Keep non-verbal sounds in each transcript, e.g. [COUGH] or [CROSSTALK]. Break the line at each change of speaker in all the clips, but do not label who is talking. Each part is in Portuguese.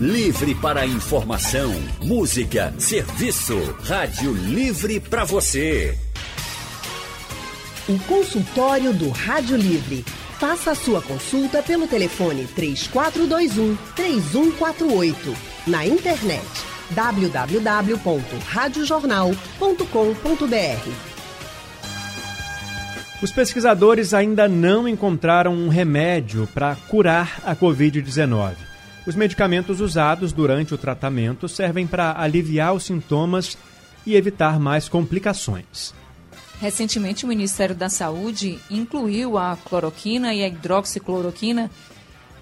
Livre para informação, música, serviço. Rádio Livre para você.
O consultório do Rádio Livre. Faça a sua consulta pelo telefone 3421 3148. Na internet www.radiojornal.com.br.
Os pesquisadores ainda não encontraram um remédio para curar a Covid-19. Os medicamentos usados durante o tratamento servem para aliviar os sintomas e evitar mais complicações.
Recentemente, o Ministério da Saúde incluiu a cloroquina e a hidroxicloroquina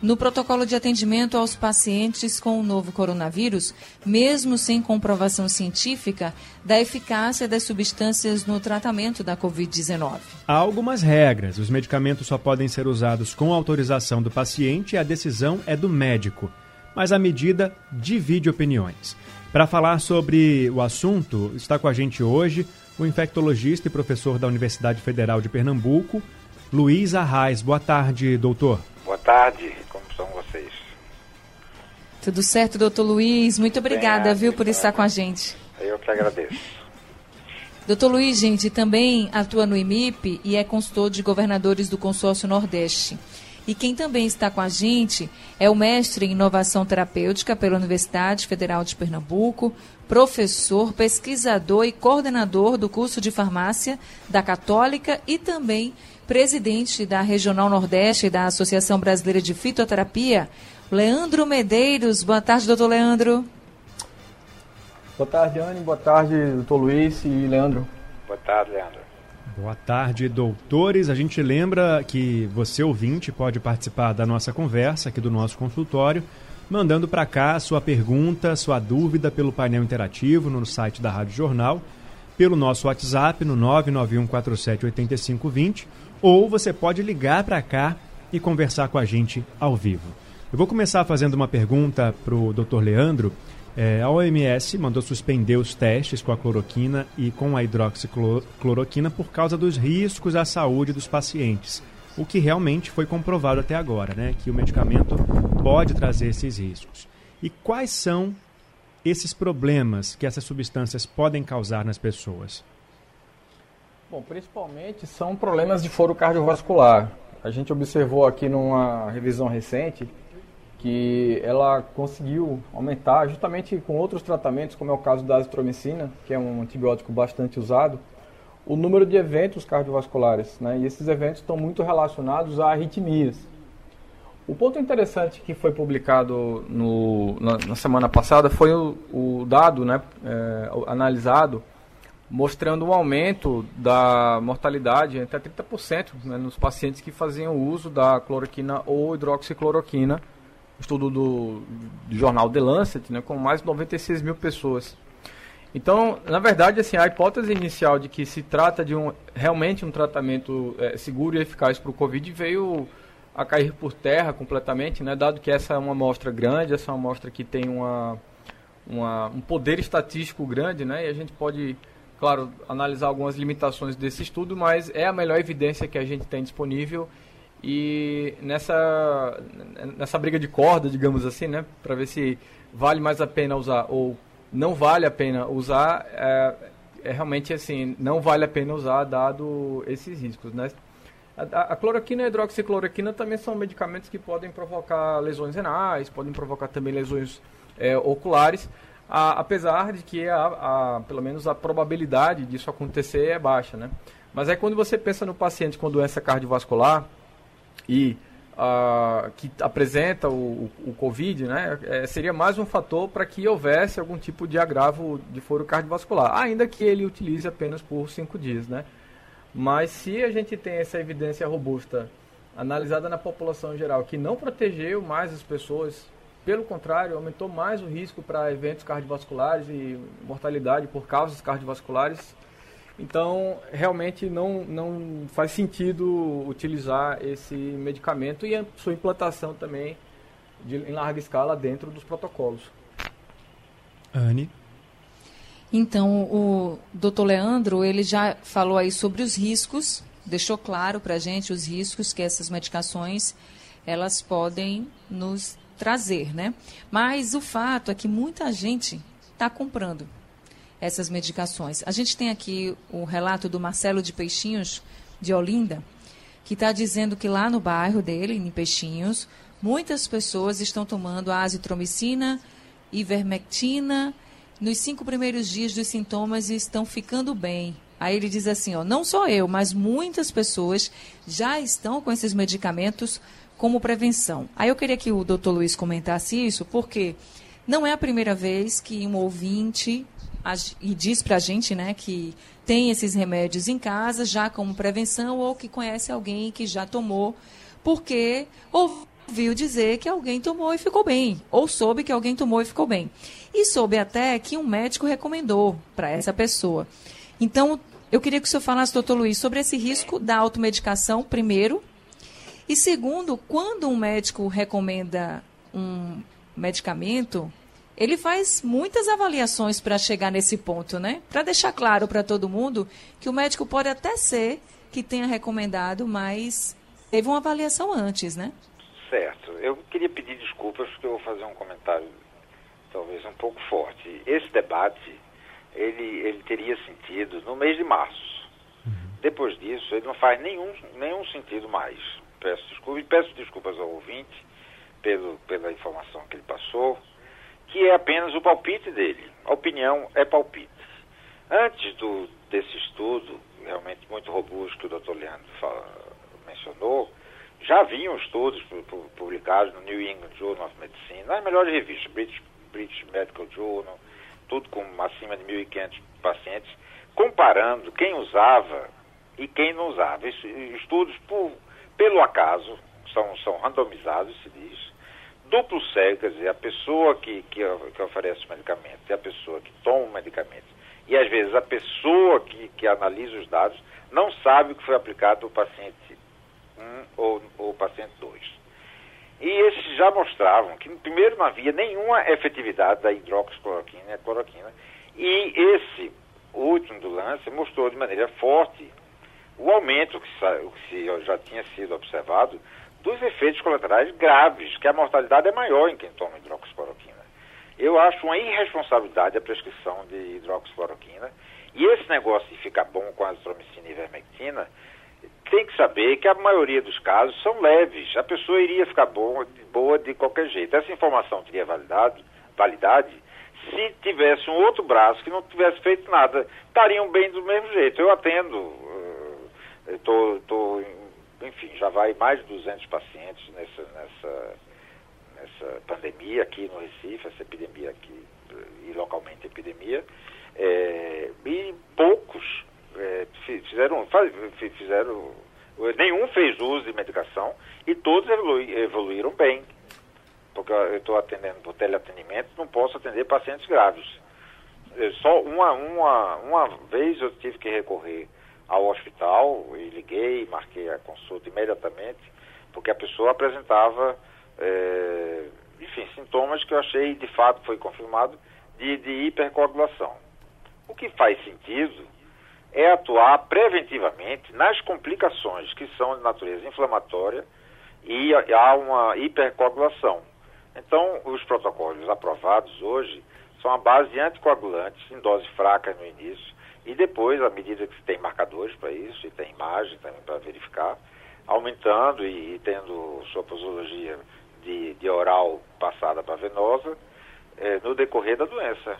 no protocolo de atendimento aos pacientes com o novo coronavírus, mesmo sem comprovação científica da eficácia das substâncias no tratamento da Covid-19.
Há algumas regras. Os medicamentos só podem ser usados com autorização do paciente e a decisão é do médico. Mas a medida divide opiniões. Para falar sobre o assunto, está com a gente hoje o infectologista e professor da Universidade Federal de Pernambuco, Luiz Arraes. Boa tarde, doutor.
Boa tarde, como estão vocês?
Tudo certo, doutor Luiz? Muito obrigada, Bem, viu, por estar com a gente.
Eu que agradeço.
Doutor Luiz, gente, também atua no IMIP e é consultor de governadores do Consórcio Nordeste. E quem também está com a gente é o mestre em inovação terapêutica pela Universidade Federal de Pernambuco, professor, pesquisador e coordenador do curso de farmácia da Católica e também presidente da Regional Nordeste da Associação Brasileira de Fitoterapia, Leandro Medeiros. Boa tarde, doutor Leandro.
Boa tarde, Anne. Boa tarde, doutor Luiz e Leandro.
Boa tarde, Leandro.
Boa tarde, doutores. A gente lembra que você, ouvinte, pode participar da nossa conversa aqui do nosso consultório, mandando para cá sua pergunta, sua dúvida pelo painel interativo no site da Rádio Jornal, pelo nosso WhatsApp no 991478520 ou você pode ligar para cá e conversar com a gente ao vivo. Eu vou começar fazendo uma pergunta para o Dr. Leandro. É, a OMS mandou suspender os testes com a cloroquina e com a hidroxicloroquina por causa dos riscos à saúde dos pacientes, o que realmente foi comprovado até agora, né? Que o medicamento pode trazer esses riscos. E quais são esses problemas que essas substâncias podem causar nas pessoas?
Bom, principalmente são problemas de foro cardiovascular. A gente observou aqui numa revisão recente que ela conseguiu aumentar, justamente com outros tratamentos, como é o caso da azitromicina, que é um antibiótico bastante usado, o número de eventos cardiovasculares. Né? E esses eventos estão muito relacionados a arritmias. O ponto interessante que foi publicado no, na, na, semana passada foi o, o dado né, é, analisado mostrando um aumento da mortalidade até 30% né, nos pacientes que faziam uso da cloroquina ou hidroxicloroquina, estudo do, do jornal The Lancet, né, com mais de 96 mil pessoas. Então, na verdade, assim, a hipótese inicial de que se trata de um realmente um tratamento é, seguro e eficaz para o Covid veio a cair por terra completamente, né, dado que essa é uma amostra grande, essa é uma amostra que tem uma, uma, um poder estatístico grande, né, e a gente pode claro, analisar algumas limitações desse estudo, mas é a melhor evidência que a gente tem disponível e nessa, nessa briga de corda, digamos assim, né, para ver se vale mais a pena usar ou não vale a pena usar, é, é realmente assim, não vale a pena usar dado esses riscos, né. A, cloroquina e a hidroxicloroquina também são medicamentos que podem provocar lesões renais, podem provocar também lesões é, oculares, a, apesar de que a, a, pelo menos a probabilidade disso acontecer é baixa, né? Mas é quando você pensa no paciente com doença cardiovascular e a, que apresenta o, o, Covid, né, é, seria mais um fator para que houvesse algum tipo de agravo de foro cardiovascular, ainda que ele utilize apenas por cinco dias, né? Mas se a gente tem essa evidência robusta analisada na população em geral que não protegeu mais as pessoas pelo contrário, aumentou mais o risco para eventos cardiovasculares e mortalidade por causas cardiovasculares. Então, realmente não, não faz sentido utilizar esse medicamento e a sua implantação também de, em larga escala dentro dos protocolos.
Anne?
Então, o doutor Leandro, ele já falou aí sobre os riscos, deixou claro para a gente os riscos que essas medicações elas podem nos trazer, né? Mas o fato é que muita gente está comprando essas medicações. A gente tem aqui o relato do Marcelo de Peixinhos, de Olinda, que está dizendo que lá no bairro dele, em Peixinhos, muitas pessoas estão tomando azitromicina, ivermectina, nos cinco primeiros dias dos sintomas e estão ficando bem. Aí ele diz assim, ó, não só eu, mas muitas pessoas já estão com esses medicamentos como prevenção. Aí eu queria que o doutor Luiz comentasse isso, porque não é a primeira vez que um ouvinte e diz para a gente né, que tem esses remédios em casa já como prevenção ou que conhece alguém que já tomou, porque ouviu dizer que alguém tomou e ficou bem, ou soube que alguém tomou e ficou bem. E soube até que um médico recomendou para essa pessoa. Então, eu queria que o senhor falasse, doutor Luiz, sobre esse risco da automedicação, primeiro. E segundo, quando um médico recomenda um medicamento, ele faz muitas avaliações para chegar nesse ponto, né? Para deixar claro para todo mundo que o médico pode até ser que tenha recomendado, mas teve uma avaliação antes, né?
Certo. Eu queria pedir desculpas porque eu vou fazer um comentário talvez um pouco forte. Esse debate ele, ele teria sentido no mês de março. Uhum. Depois disso, ele não faz nenhum, nenhum sentido mais. Peço desculpas e peço desculpas ao ouvinte pelo, pela informação que ele passou, que é apenas o palpite dele. A opinião é palpite. Antes do, desse estudo, realmente muito robusto que o Dr. Leandro fala, mencionou, já haviam estudos publicados no New England Journal of Medicine, nas melhores revistas, British, British Medical Journal, tudo com acima de 1.500 pacientes, comparando quem usava e quem não usava. Estudos por, pelo acaso, são, são randomizados, se diz, duplo cego, quer dizer, a pessoa que, que, que oferece o medicamento e a pessoa que toma o medicamento, e às vezes a pessoa que, que analisa os dados não sabe o que foi aplicado ao paciente 1 ou, ou paciente 2. E esses já mostravam que, primeiro, não havia nenhuma efetividade da hidroxicloroquina e cloroquina. E esse último do lance mostrou de maneira forte o aumento que já tinha sido observado dos efeitos colaterais graves, que a mortalidade é maior em quem toma hidroxicloroquina. Eu acho uma irresponsabilidade a prescrição de hidroxicloroquina. E esse negócio de ficar bom com azitromicina e ivermectina tem que saber que a maioria dos casos são leves. A pessoa iria ficar boa, boa de qualquer jeito. Essa informação teria validade, validade se tivesse um outro braço que não tivesse feito nada. Estariam bem do mesmo jeito. Eu atendo, estou, uh, enfim, já vai mais de 200 pacientes nessa, nessa, nessa pandemia aqui no Recife, essa epidemia aqui, e localmente epidemia, é, e poucos é, fizeram, fizeram, nenhum fez uso de medicação e todos evoluíram bem. Porque eu estou atendendo por teleatendimento, não posso atender pacientes graves. É, só uma, uma, uma vez eu tive que recorrer ao hospital e liguei, marquei a consulta imediatamente, porque a pessoa apresentava, é, enfim, sintomas que eu achei, de fato foi confirmado, de, de hipercoagulação. O que faz sentido é atuar preventivamente nas complicações que são de natureza inflamatória e há uma hipercoagulação. Então, os protocolos aprovados hoje são a base de anticoagulantes em dose fraca no início e depois, à medida que se tem marcadores para isso e tem imagem também para verificar, aumentando e, e, tendo sua posologia de, de oral passada para venosa é, no decorrer da doença.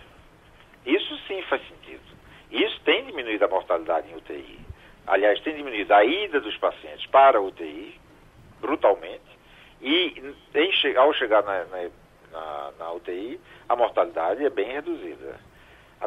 Isso sim faz sentido. Isso tem diminuído a mortalidade em UTI. Aliás, tem diminuído a ida dos pacientes para a UTI, brutalmente, e em, ao chegar na, na, na, UTI, a mortalidade é bem reduzida.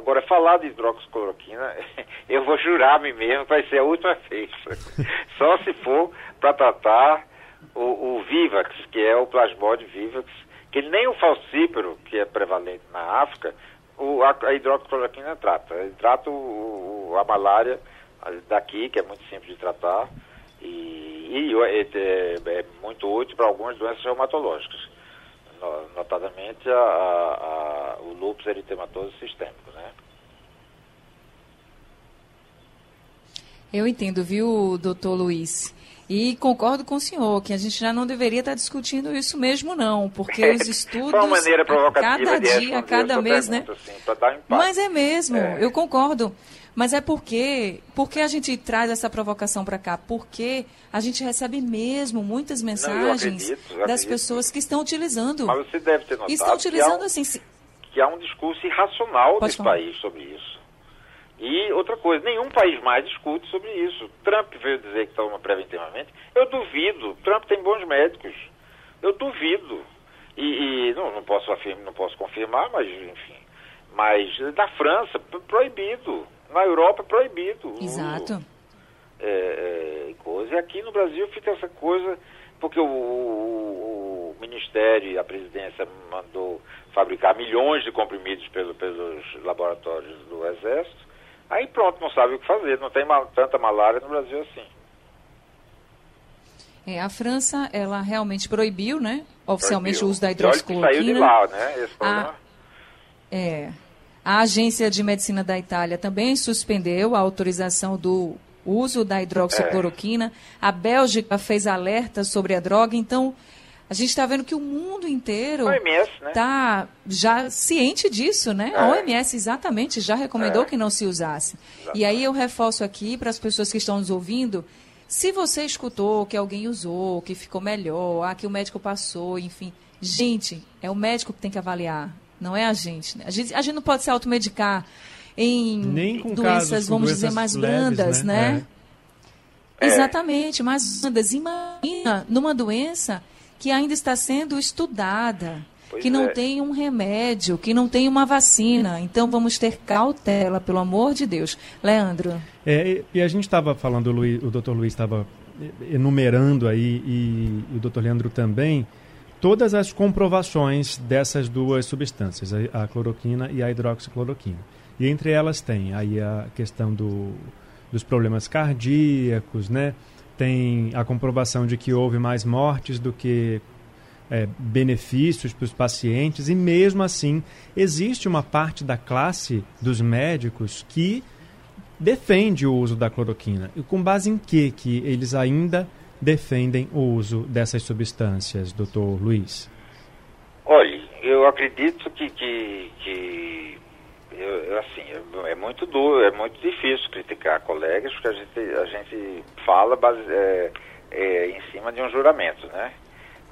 Agora, falar de hidroxicloroquina, [LAUGHS] eu vou jurar a mim mesmo que vai ser a última vez. [LAUGHS] Só se for para tratar o, o, Vivax, que é o plasmode Vivax, que nem o falcípero, que é prevalente na África, o, a, a hidroxicloroquina trata. Ele trata o, o, a malária daqui, que é muito simples de tratar, e, e é, é, é, muito útil para algumas doenças reumatológicas, notadamente a, a, o lúpus eritematoso sistêmico, né?
Eu entendo, viu, doutor Luiz? E concordo com o senhor que a gente já não deveria estar discutindo isso mesmo, não, porque [LAUGHS] os estudos.
Foi uma maneira provocativa
cada
de
dia, cada mês, né?
Assim, dar um.
Mas é mesmo,
É.
eu concordo. Mas é porque, porque a gente traz essa provocação para cá? Porque a gente recebe mesmo muitas mensagens
acredito, eu
das
acredito.
pessoas que estão utilizando.
Mas você deve ter notado
estão
que há
utilizando
um-
assim. se-
que há um discurso irracional
Pode
nesse
falar.
país sobre isso. E outra coisa, nenhum país mais discute sobre isso. Trump veio dizer que toma preventivamente. Eu duvido. Trump tem bons médicos. Eu duvido. E, e não, não posso afirmar, não posso confirmar, mas enfim. Mas na França, pro- proibido. Na Europa, proibido.
Exato.
é, é, coisa. E aqui no Brasil fica essa coisa, porque o, o- o Ministério e a presidência mandou fabricar milhões de comprimidos pelo- pelos laboratórios do Exército. Aí pronto, não sabe o que fazer. Não tem ma- tanta malária no Brasil assim.
É, a França, ela realmente proibiu, né? Oficialmente
Proibiu.
o uso da
que saiu de
hidroxicloroquina.
lá, né? Esse problema.
É. A Agência de Medicina da Itália também suspendeu a autorização do uso da hidroxicloroquina. A Bélgica fez alerta sobre a droga. Então, a gente está vendo que o mundo inteiro
A OMS, né?
está já ciente disso, né? A
É.
OMS exatamente já recomendou
É.
que não se usasse. E aí eu reforço aqui para as pessoas que estão nos ouvindo, se você escutou que alguém usou, que ficou melhor, ah, que o médico passou, enfim, gente, é o médico que tem que avaliar, não é a gente. né? A gente, a gente não pode se automedicar em
Nem com
doenças, vamos dizer,
doenças
mais
leves,
brandas,
né?
né?
É.
Exatamente, mais brandas. Imagina numa doença que ainda está sendo estudada,
Pois
que não
é.
tem um remédio, que não tem uma vacina. Então vamos ter cautela, pelo amor de Deus. Leandro.
É, e- e a gente estava falando, o, Luiz, o doutor Luiz estava enumerando aí, e, e o doutor Leandro também, todas as comprovações dessas duas substâncias, a, a cloroquina e a hidroxicloroquina. E entre elas tem aí a questão do, dos problemas cardíacos, né? Tem a comprovação de que houve mais mortes do que é, benefícios para os pacientes e mesmo assim existe uma parte da classe dos médicos que defende o uso da cloroquina. E com base em que que eles ainda defendem o uso dessas substâncias, doutor Luiz?
Olhe, eu acredito que, que, que eu, eu, assim, é, muito duro, é muito difícil criticar colegas, porque a gente, a gente fala base, é, é, em cima de um juramento, né?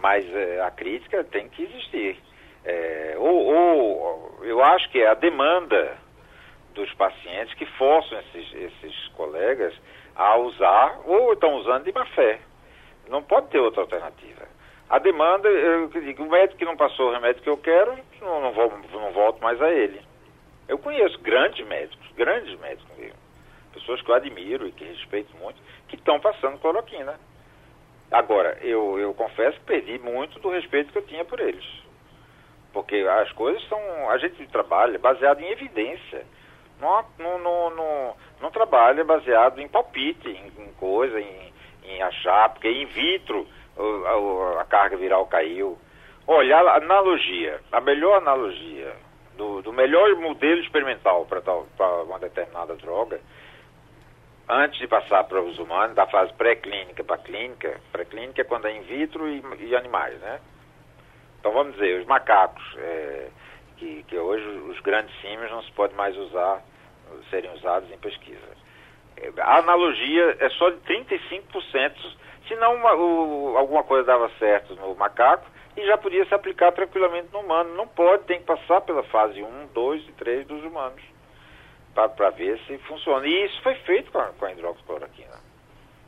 Mas é, a crítica tem que existir. É, ou, ou eu acho que é a demanda dos pacientes que forçam esses, esses colegas a usar, ou estão usando de má fé. Não pode ter outra alternativa. A demanda, eu digo, o médico que não passou o remédio que eu quero, não, não, vou, não volto mais a ele. Eu conheço grandes médicos, grandes médicos mesmo, pessoas que eu admiro e que respeito muito, que estão passando cloroquina. Agora, eu, eu confesso que perdi muito do respeito que eu tinha por eles. Porque as coisas são. A gente trabalha baseado em evidência. Não, não, não, não, não trabalha baseado em palpite, em, em coisa, em, em achar, porque in vitro o- a, a carga viral caiu. Olha, a analogia, a melhor analogia do, do melhor modelo experimental para uma determinada droga, antes de passar para os humanos, da fase pré-clínica para clínica, pré-clínica é quando é in vitro e, e animais, né? Então vamos dizer, os macacos, é, que, que hoje os grandes símios não se pode mais usar, serem usados em pesquisa. É, A analogia é só de 35%, senão uma, o, alguma coisa dava certo no macaco e já podia se aplicar tranquilamente no humano. Não pode, tem que passar pela fase 1, 2 e 3 dos humanos para ver se funciona. E isso foi feito com a, com a hidroxicloroquina,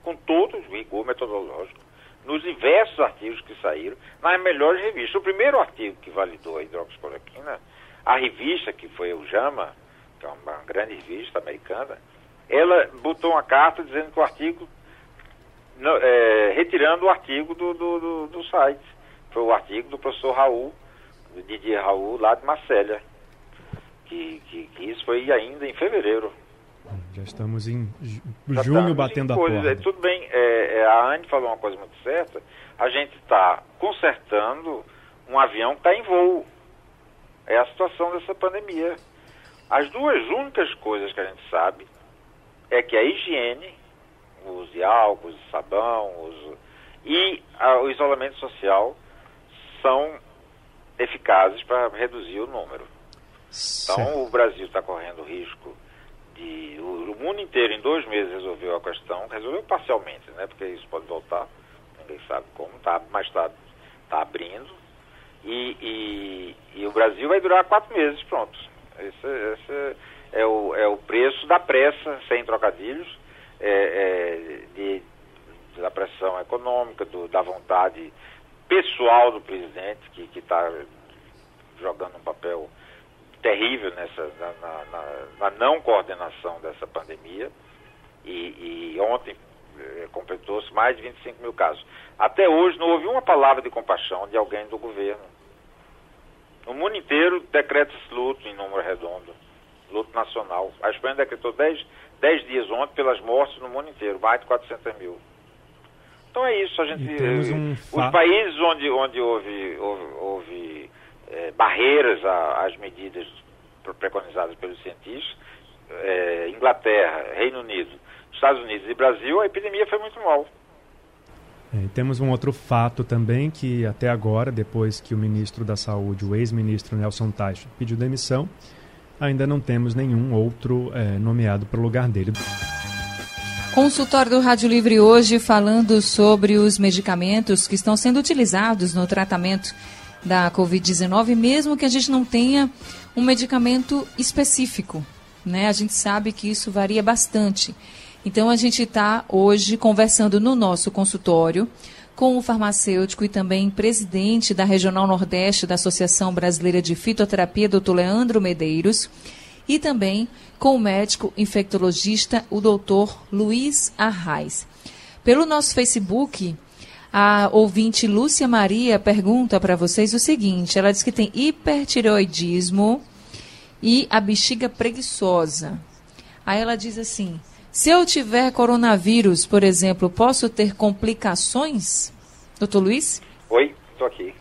com todo o rigor metodológico, nos diversos artigos que saíram, nas melhores revistas. O primeiro artigo que validou a hidroxicloroquina, a revista que foi o JAMA, que é uma grande revista americana, ela botou uma carta dizendo que o artigo, é, retirando o artigo do, do, do, do site. Foi o artigo do professor Raul, do Didier Raul, lá de Marcélia. Que, que, que isso foi ainda em fevereiro.
Já estamos em ju-
Já
junho
estamos
batendo
em
a
coisas.
porta.
É, tudo bem, é, é, a Anne falou uma coisa muito certa. A gente está consertando um avião que está em voo. É a situação dessa pandemia. As duas únicas coisas que a gente sabe é que a higiene o uso de álcool, de sabão, o uso... e a, o isolamento social são eficazes para reduzir o número. Então o Brasil está correndo risco de. O, o, mundo inteiro em dois meses resolveu a questão, resolveu parcialmente, né? Porque isso pode voltar, ninguém sabe como, tá, mas está tá abrindo. E, e, e, o Brasil vai durar quatro meses, pronto. Esse, esse é, o, é o preço da pressa, sem trocadilhos, é, é, de, da pressão econômica, do, da vontade pessoal do presidente, que está jogando um papel terrível nessa, na, na, na, não coordenação dessa pandemia. E, e ontem eh, completou-se mais de 25 mil casos. Até hoje não houve uma palavra de compaixão de alguém do governo. No mundo inteiro decreta-se luto em número redondo, luto nacional. A Espanha decretou 10, 10 dias ontem pelas mortes no mundo inteiro, mais de 400 mil. Então é isso, a gente. Um os países onde, onde houve, houve, houve é, barreiras às medidas preconizadas pelos cientistas, é, Inglaterra, Reino Unido, Estados Unidos e Brasil, a epidemia foi muito mal.
É, temos um outro fato também que até agora, depois que o ministro da Saúde, o ex-ministro Nelson Teich, pediu demissão, ainda não temos nenhum outro é, nomeado para o lugar dele.
Consultório do Rádio Livre hoje falando sobre os medicamentos que estão sendo utilizados no tratamento da Covid-19, mesmo que a gente não tenha um medicamento específico. Né? A gente sabe que isso varia bastante. Então a gente está hoje conversando no nosso consultório com o farmacêutico e também presidente da Regional Nordeste da Associação Brasileira de Fitoterapia, doutor Leandro Medeiros e também com o médico infectologista, o doutor Luiz Arraes. Pelo nosso Facebook, a ouvinte Lúcia Maria pergunta para vocês o seguinte: ela diz que tem hipertireoidismo e a bexiga preguiçosa. Aí ela diz assim: se eu tiver coronavírus, por exemplo, posso ter complicações? Doutor Luiz?
Oi, estou aqui.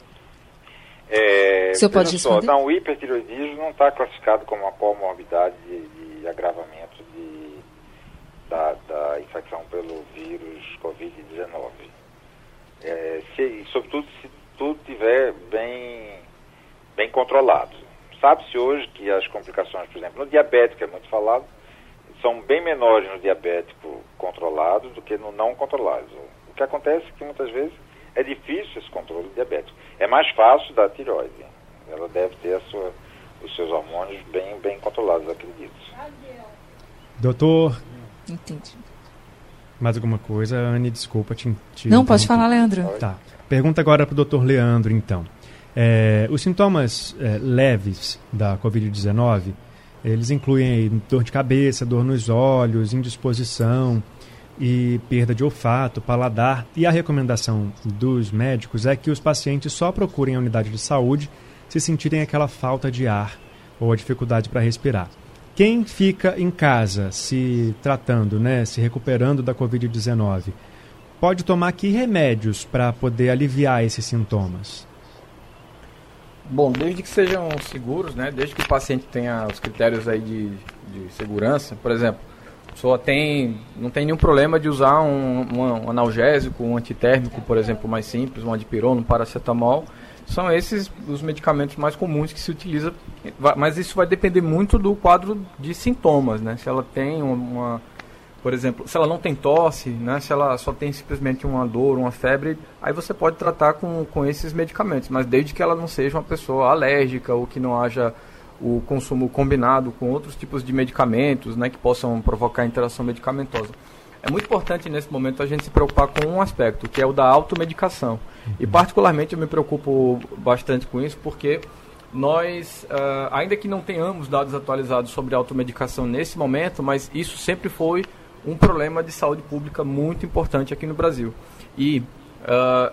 É,
o senhor pode responder?
Só, não, o hipertiroidismo não está classificado como uma comorbidade de, de agravamento de, da, da, infecção pelo vírus Covid-19. É, se, sobretudo se tudo estiver bem, bem controlado. Sabe-se hoje que as complicações, por exemplo, no diabético é muito falado, são bem menores no diabético controlado do que no não controlado. O que acontece é que muitas vezes é difícil esse controle diabético. É mais fácil da tireoide. Ela deve ter sua, os seus hormônios bem, bem controlados, acredito.
Doutor.
Entendi.
Mais alguma coisa, Anne? Desculpa te. te
Não, pode falar, Leandro.
Tá. Pergunta agora para o doutor Leandro, então. É, os sintomas é, leves da Covid-19, eles incluem dor de cabeça, dor nos olhos, indisposição, e perda de olfato, paladar. E a recomendação dos médicos é que os pacientes só procurem a unidade de saúde se sentirem aquela falta de ar ou a dificuldade para respirar. Quem fica em casa se tratando, né, se recuperando da Covid-19, pode tomar que remédios para poder aliviar esses sintomas?
Bom, desde que sejam seguros, né, desde que o paciente tenha os critérios aí de, de segurança, por exemplo, pessoa tem, não tem nenhum problema de usar um, um, analgésico, um antitérmico, por exemplo, mais simples, um antipirona, um paracetamol. São esses os medicamentos mais comuns que se utiliza, mas isso vai depender muito do quadro de sintomas, né? Se ela tem uma, por exemplo, se ela não tem tosse, né? Se ela só tem simplesmente uma dor, uma febre, aí você pode tratar com, com esses medicamentos, mas desde que ela não seja uma pessoa alérgica ou que não haja o consumo combinado com outros tipos de medicamentos né, que possam provocar interação medicamentosa. É muito importante nesse momento a gente se preocupar com um aspecto, que é o da automedicação. E particularmente eu me preocupo bastante com isso porque nós, uh, ainda que não tenhamos dados atualizados sobre automedicação nesse momento, mas isso sempre foi um problema de saúde pública muito importante aqui no Brasil. E uh,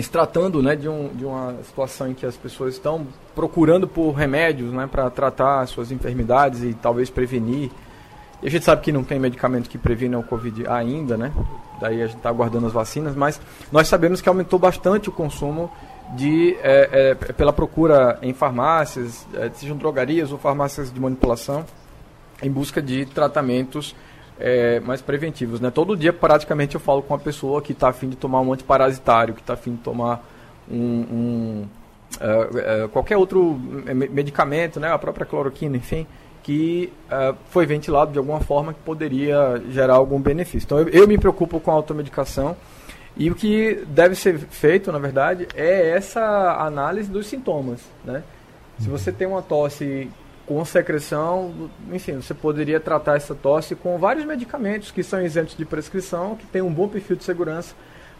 se tratando né, de, um, de uma situação em que as pessoas estão procurando por remédios né, para tratar suas enfermidades e talvez prevenir. E a gente sabe que não tem medicamento que previna o Covid ainda, né? Daí a gente está aguardando as vacinas, mas nós sabemos que aumentou bastante o consumo de, é, é, pela procura em farmácias, é, sejam drogarias ou farmácias de manipulação, em busca de tratamentos é, mais preventivos. Né? Todo dia, praticamente, eu falo com uma pessoa que está afim de tomar um antiparasitário, que está afim de tomar um, um uh, qualquer outro medicamento, né? a própria cloroquina, enfim, que uh, foi ventilado de alguma forma que poderia gerar algum benefício. Então, eu, eu me preocupo com a automedicação e o que deve ser feito, na verdade, é essa análise dos sintomas. Né? Se você tem uma tosse com secreção, enfim, você poderia tratar essa tosse com vários medicamentos que são isentos de prescrição, que tem um bom perfil de segurança,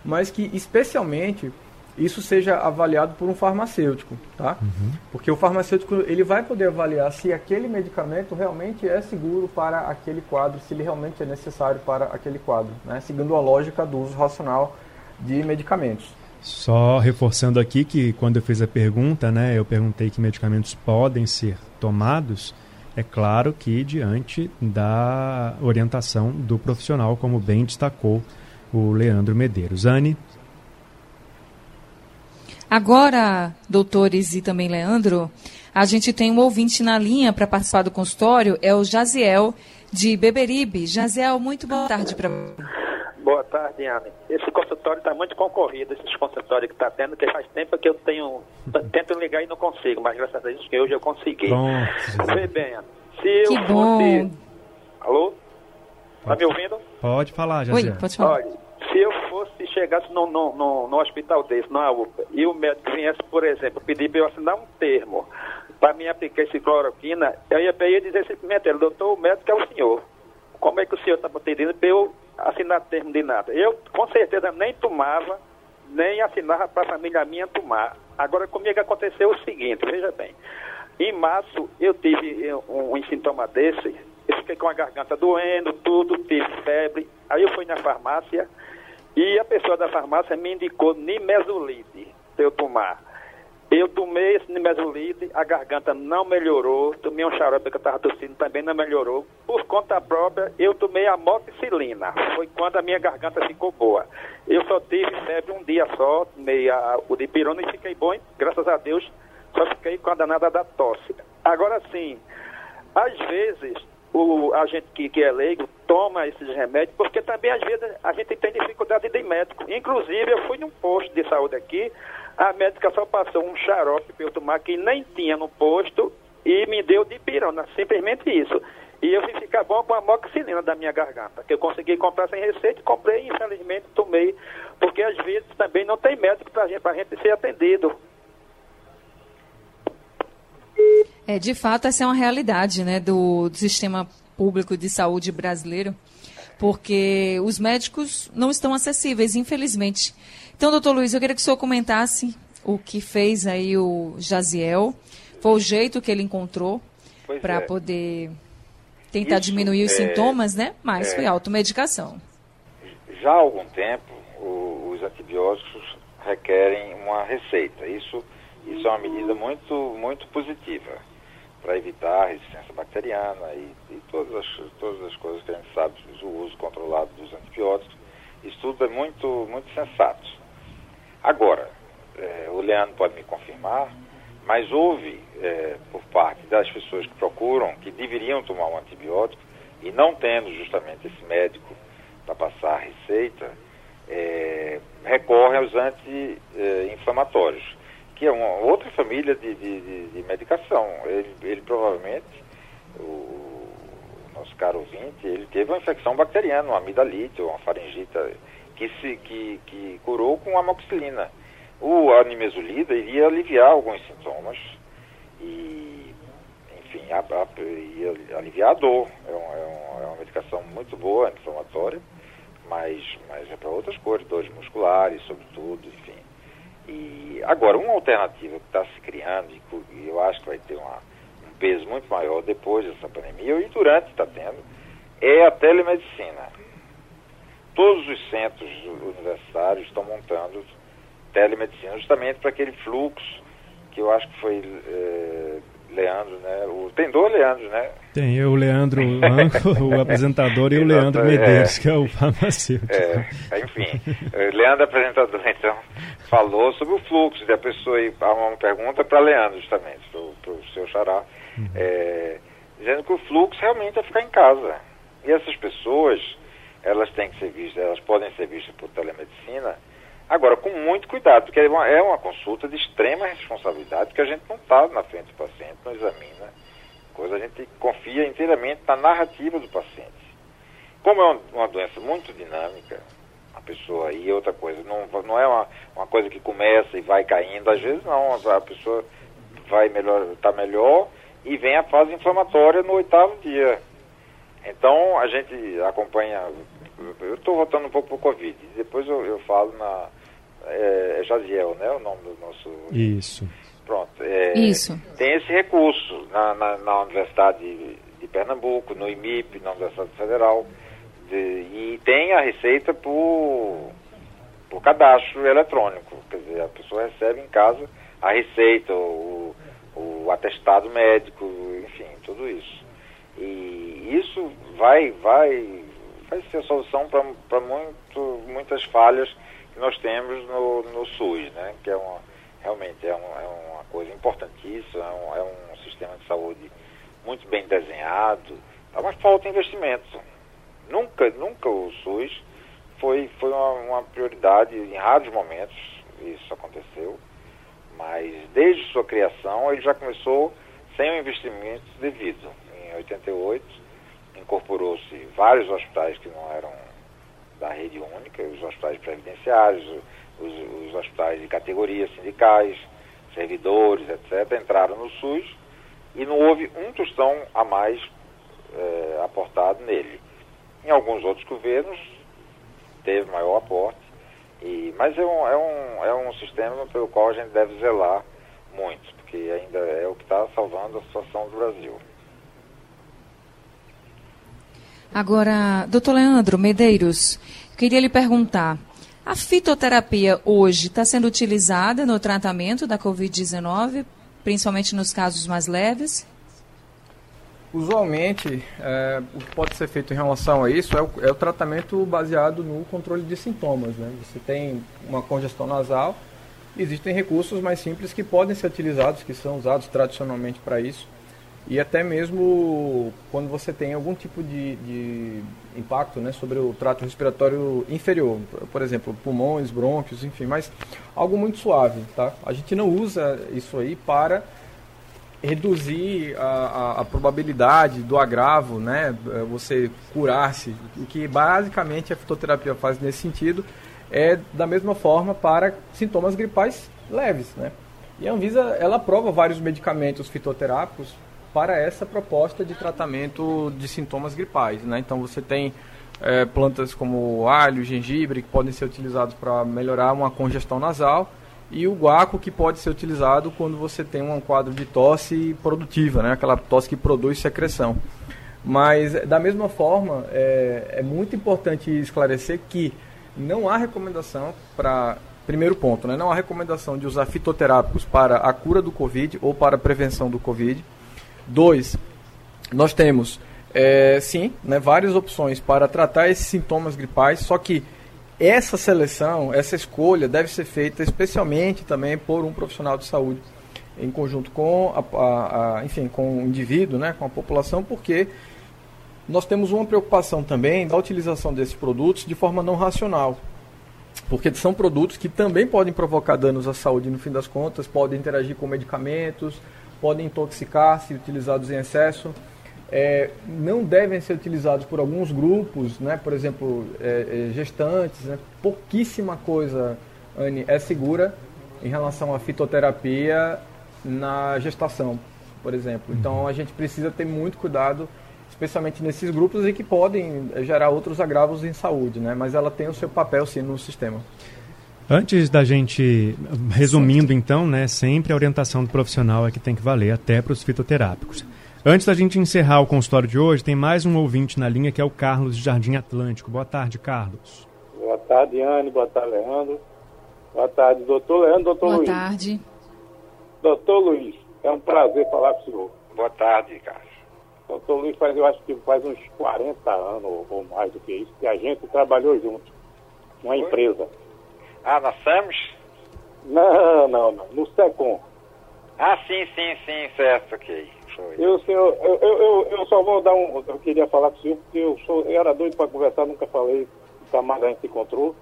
mas que especialmente isso seja avaliado por um farmacêutico, tá? Uhum. Porque o farmacêutico ele vai poder avaliar se aquele medicamento realmente é seguro para aquele quadro, se ele realmente é necessário para aquele quadro, né? Seguindo a lógica do uso racional de medicamentos.
Só reforçando aqui que quando eu fiz a pergunta, né, eu perguntei que medicamentos podem ser tomados. É claro que diante da orientação do profissional, como bem destacou o Leandro Medeiros. Anne?
Agora, doutores e também Leandro, a gente tem um ouvinte na linha para participar do consultório, é o Jaziel de Beberibe. Jaziel, muito boa tarde para você.
Boa tarde, Anne. Esse consultório está muito concorrido, esses consultórios que está tendo, que faz tempo que eu tenho. Tento ligar e não consigo, mas graças a Deus que hoje eu consegui. Bom. Vê bem, Anne. Se eu
que fosse. Bom.
Alô? Tá me ouvindo?
Pode falar, José.
Oi, pode falar. Olha,
se eu fosse, chegasse no, no, no, no hospital desse, na UPA, e o médico viesse, por exemplo, pedir para eu assinar um termo para me aplicar esse cloroquina, eu ia, eu ia dizer simplesmente, doutor, o médico é o senhor. Como é que o senhor está pedindo para eu assinar termo de nada. Eu, com certeza, nem tomava, nem assinava para a família minha tomar. Agora, comigo aconteceu o seguinte, veja bem. Em março, eu tive eh, um, um sintoma desse, eu fiquei com a garganta doendo, tudo, tive febre. Aí eu fui na farmácia e a pessoa da farmácia me indicou nimesulide para eu tomar. Eu tomei esse nimesulide, a garganta não melhorou, tomei um xarope que eu estava tossindo, também não melhorou. Por conta própria, eu tomei a moxicilina, foi quando a minha garganta ficou boa. Eu só tive febre um dia só, tomei a, o dipirona e fiquei bom, graças a Deus, só fiquei com a danada da tosse. Agora sim, às vezes, o, a gente que, que é leigo toma esses remédios, porque também às vezes a gente tem dificuldade de médico. Inclusive, eu fui num posto de saúde aqui, a médica só passou um xarope para eu tomar que nem tinha no posto e me deu de pirona, simplesmente isso. E eu fui ficar bom com a moxilina da minha garganta, que eu consegui comprar sem receita, comprei e infelizmente tomei, porque às vezes também não tem médico para gente, a gente ser atendido.
É, de fato, essa é uma realidade né, do, do sistema público de saúde brasileiro, porque os médicos não estão acessíveis, infelizmente. Então, doutor Luiz, eu queria que o senhor comentasse o que fez aí o Jaziel. Foi o jeito que ele encontrou para é. poder tentar Isso diminuir os é, sintomas, né? Mas é, foi automedicação.
Já há algum tempo, o, os antibióticos requerem uma receita. Isso, isso é uma medida muito, muito positiva para evitar a resistência bacteriana e, e, todas, as, todas as coisas que a gente sabe, o uso controlado dos antibióticos. Isso tudo é muito, muito sensato. Agora, é, o Leandro pode me confirmar, mas houve, é, por parte das pessoas que procuram, que deveriam tomar um antibiótico, e não tendo justamente esse médico para passar a receita, é, recorre aos anti-inflamatórios, é uma outra família de, de, de, de medicação. Ele, ele provavelmente, o nosso caro ouvinte, ele teve uma infecção bacteriana, uma amidalite uma faringite que, se, que, que curou com amoxicilina. O animesulida iria aliviar alguns sintomas e, enfim, a, a, ia aliviar a dor. É, um, é, um, é uma medicação muito boa, anti-inflamatória, mas, mas é para outras coisas, dores musculares, sobretudo, enfim. E agora, uma alternativa que está se criando, e eu acho que vai ter uma, um peso muito maior depois dessa pandemia, e durante está tendo, é a telemedicina. Todos os centros universitários estão montando telemedicina, justamente para aquele fluxo que eu acho que foi é, Leandro, né? O, tem dois Leandros, né?
Tem o Leandro [LAUGHS] o apresentador, e o Leandro Medeiros, é, que é o farmacêutico.
É, enfim, eh, Leandro, apresentador, [LAUGHS] então, falou sobre o fluxo da pessoa e uma pergunta para Leandro, justamente, para o seu xará, uhum. é, dizendo que o fluxo realmente é ficar em casa E essas pessoas, elas têm que ser vistas, elas podem ser vistas por telemedicina, agora com muito cuidado, porque é uma, é uma consulta de extrema responsabilidade, porque a gente não está na frente do paciente, não examina coisa, a gente confia inteiramente na narrativa do paciente. Como é uma, doença muito dinâmica, a pessoa e outra coisa, não, não é uma, uma coisa que começa e vai caindo, às vezes não, a pessoa vai melhor, está melhor e vem a fase inflamatória no oitavo dia. Então a gente acompanha, eu estou voltando um pouco para o Covid, depois eu, eu falo na. É, é Jaziel, né? O nome do nosso.
Isso.
Pronto. É,
Isso.
Tem esse recurso na, na, na Universidade de, de, Pernambuco, no IMIP, na Universidade Federal, de, e tem a receita por, por cadastro eletrônico. Quer dizer, a pessoa recebe em casa a receita, o, o atestado médico, enfim, tudo isso. E isso vai, vai, vai ser a solução para muitas falhas que nós temos no, no SUS, né? Que é uma, realmente é, um, é uma coisa importantíssima, é um, é um sistema de saúde muito bem desenhado, tá? mas falta investimento. Nunca, nunca o SUS foi, foi uma, uma prioridade em raros momentos, isso aconteceu mas desde sua criação ele já começou sem o investimento devido. Em 88 incorporou-se vários hospitais que não eram da rede única, os hospitais previdenciários, os, os hospitais de categorias sindicais, servidores, etc., entraram no SUS e não houve um tostão a mais é, aportado nele. Em alguns outros governos teve maior aporte, e, mas é um, é, um, é um sistema pelo qual a gente deve zelar muito, porque ainda é o que está salvando a situação do Brasil.
Agora, doutor Leandro Medeiros, queria lhe perguntar: a fitoterapia hoje está sendo utilizada no tratamento da Covid-19, principalmente nos casos mais leves?
Usualmente, é, o que pode ser feito em relação a isso é o, é o, tratamento baseado no controle de sintomas. Né? Você tem uma congestão nasal, existem recursos mais simples que podem ser utilizados, que são usados tradicionalmente para isso. E até mesmo quando você tem algum tipo de, de impacto né, sobre o trato respiratório inferior, por exemplo, pulmões, brônquios, enfim, mas algo muito suave. Tá? A gente não usa isso aí para reduzir a, a, a, probabilidade do agravo, né, você curar-se. O que basicamente a fitoterapia faz nesse sentido é da mesma forma para sintomas gripais leves, né? E a Anvisa ela aprova vários medicamentos fitoterápicos para essa proposta de tratamento de sintomas gripais, né? Então você tem é, plantas como alho, gengibre que podem ser utilizados para melhorar uma congestão nasal e o guaco que pode ser utilizado quando você tem um quadro de tosse produtiva, né? aquela tosse que produz secreção. Mas, da mesma forma, é, é muito importante esclarecer que não há recomendação para. Primeiro ponto, né? não há recomendação de usar fitoterápicos para a cura do Covid ou para a prevenção do Covid. Dois, nós temos, é, sim, né, várias opções para tratar esses sintomas gripais, só que essa seleção, essa escolha deve ser feita especialmente também por um profissional de saúde em conjunto com a, a, a, enfim, com o indivíduo, né, com a população, porque nós temos uma preocupação também da utilização desses produtos de forma não racional. Porque são produtos que também podem provocar danos à saúde no fim das contas, podem interagir com medicamentos, podem intoxicar se utilizados em excesso é, não devem ser utilizados por alguns grupos, né? por exemplo, é, é, gestantes. Né? Pouquíssima coisa, Anne, é segura em relação à fitoterapia na gestação, por exemplo. Então a gente precisa ter muito cuidado, especialmente nesses grupos e que podem gerar outros agravos em saúde, né? mas ela tem o seu papel sim no sistema.
Antes da gente, resumindo então, né, sempre a orientação do profissional é que tem que valer até para os fitoterápicos. Antes da gente encerrar o consultório de hoje, tem mais um ouvinte na linha que é o Carlos de Jardim Atlântico. Boa tarde, Carlos.
Boa tarde, Anne. Boa tarde, Leandro. Boa tarde, doutor Leandro, doutor
Boa
Luiz.
Boa tarde.
Doutor Luiz, é um prazer falar com o senhor.
Boa tarde, Carlos.
Doutor Luiz, faz, eu acho que faz uns 40 anos ou mais do que isso, que a gente trabalhou junto. Uma empresa.
Ah, na SAMS?
Não, não, não. No SECOM.
Ah, sim, sim, sim, certo, ok.
Eu, senhor, eu, eu, eu, só vou dar um. Eu queria falar com o senhor, porque eu, sou, eu era doido para conversar, nunca falei, nunca mais a gente se encontrou.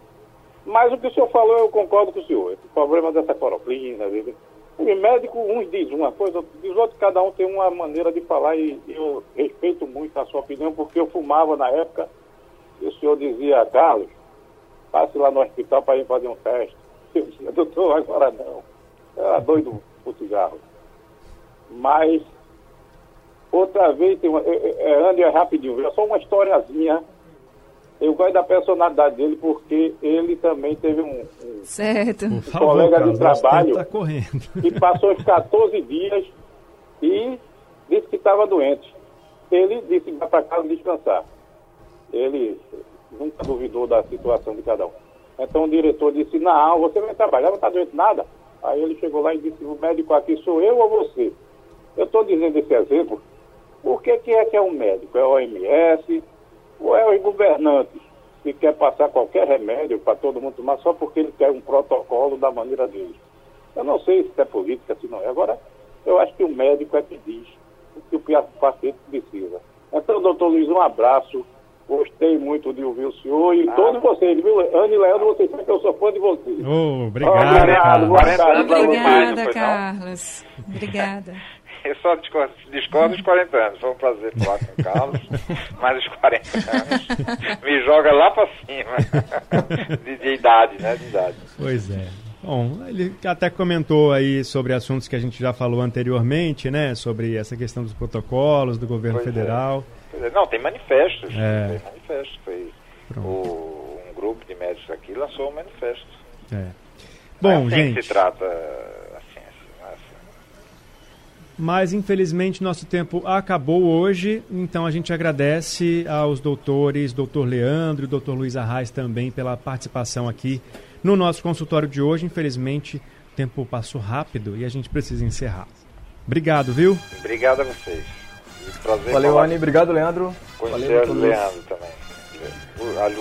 Mas o que o senhor falou, eu concordo com o senhor. O problema dessa cloroquina, o médico, uns diz uma coisa, outros diz outra, cada um tem uma maneira de falar e eu respeito muito a sua opinião, porque eu fumava na época e o senhor dizia, Carlos, passe lá no hospital para ir fazer um teste. [LAUGHS] Eu dizia, doutor, agora não. Eu era doido por cigarro. Mas Outra vez, tem uma, é, é, é Andy é rapidinho, é só uma historiazinha. Eu gosto da personalidade dele porque ele também teve um, um,
certo.
um favor, colega de trabalho
tá
que passou os 14 dias e disse que estava doente. Ele disse que vai para casa descansar. Ele nunca duvidou da situação de cada um. Então o diretor disse, não, você vai trabalhar, não está doente nada. Aí ele chegou lá e disse, o médico aqui sou eu ou você? Eu estou dizendo esse exemplo por que, é que é um médico? É o OMS ou é os governantes que quer passar qualquer remédio para todo mundo tomar só porque ele quer um protocolo da maneira dele? Eu não sei se é política, se não é. Agora, eu acho que o médico é que diz o que o paciente precisa. Então, doutor Luiz, um abraço. Gostei muito de ouvir o senhor e ah. todos vocês, viu? Ana e Leandro, vocês sabem que eu sou fã de vocês.
Oh, obrigado, obrigado.
Obrigada, Carlos. Obrigada. [LAUGHS]
Eu só discordo, discordo dos 40 anos. Foi um prazer falar com o Carlos, [LAUGHS] mas os 40 anos me joga lá para cima [LAUGHS] de, de, idade, né? De idade.
Pois é. Bom, ele até comentou aí sobre assuntos que a gente já falou anteriormente, né? Sobre essa questão dos protocolos do governo pois é. federal.
É. Não, tem manifestos. É. Tem manifestos. Foi o, um grupo de médicos aqui lançou um manifesto.
É. Bom,
assim
gente.
se trata
mas infelizmente nosso tempo acabou hoje, então a gente agradece aos doutores, doutor Leandro e doutor Luiz Arraes também pela participação aqui no nosso consultório de hoje. Infelizmente o tempo passou rápido e a gente precisa encerrar. Obrigado, viu?
Obrigado a vocês.
Prazer Valeu, Anny. Obrigado, Leandro.
Conhecer Valeu, o Leandro também.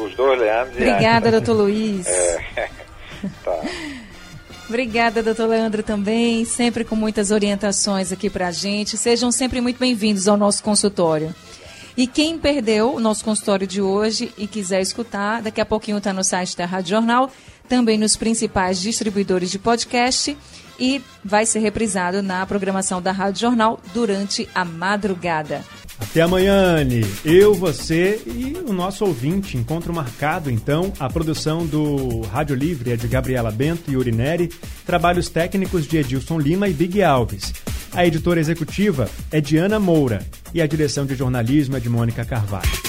Os dois Leandros.
Obrigada, [LAUGHS] doutor Luiz.
É. [LAUGHS] tá.
Obrigada, doutor Leandro, também, sempre com muitas orientações aqui para a gente. Sejam sempre muito bem-vindos ao nosso consultório. E quem perdeu o nosso consultório de hoje e quiser escutar, daqui a pouquinho está no site da Rádio Jornal, também nos principais distribuidores de podcast e vai ser reprisado na programação da Rádio Jornal durante a madrugada.
Até amanhã, Anne. Eu, você e o nosso ouvinte. Encontro marcado, então. A produção do Rádio Livre é de Gabriela Bento e Urineri. Trabalhos técnicos de Edilson Lima e Big Alves. A editora executiva é de Ana Moura. E a direção de jornalismo é de Mônica Carvalho.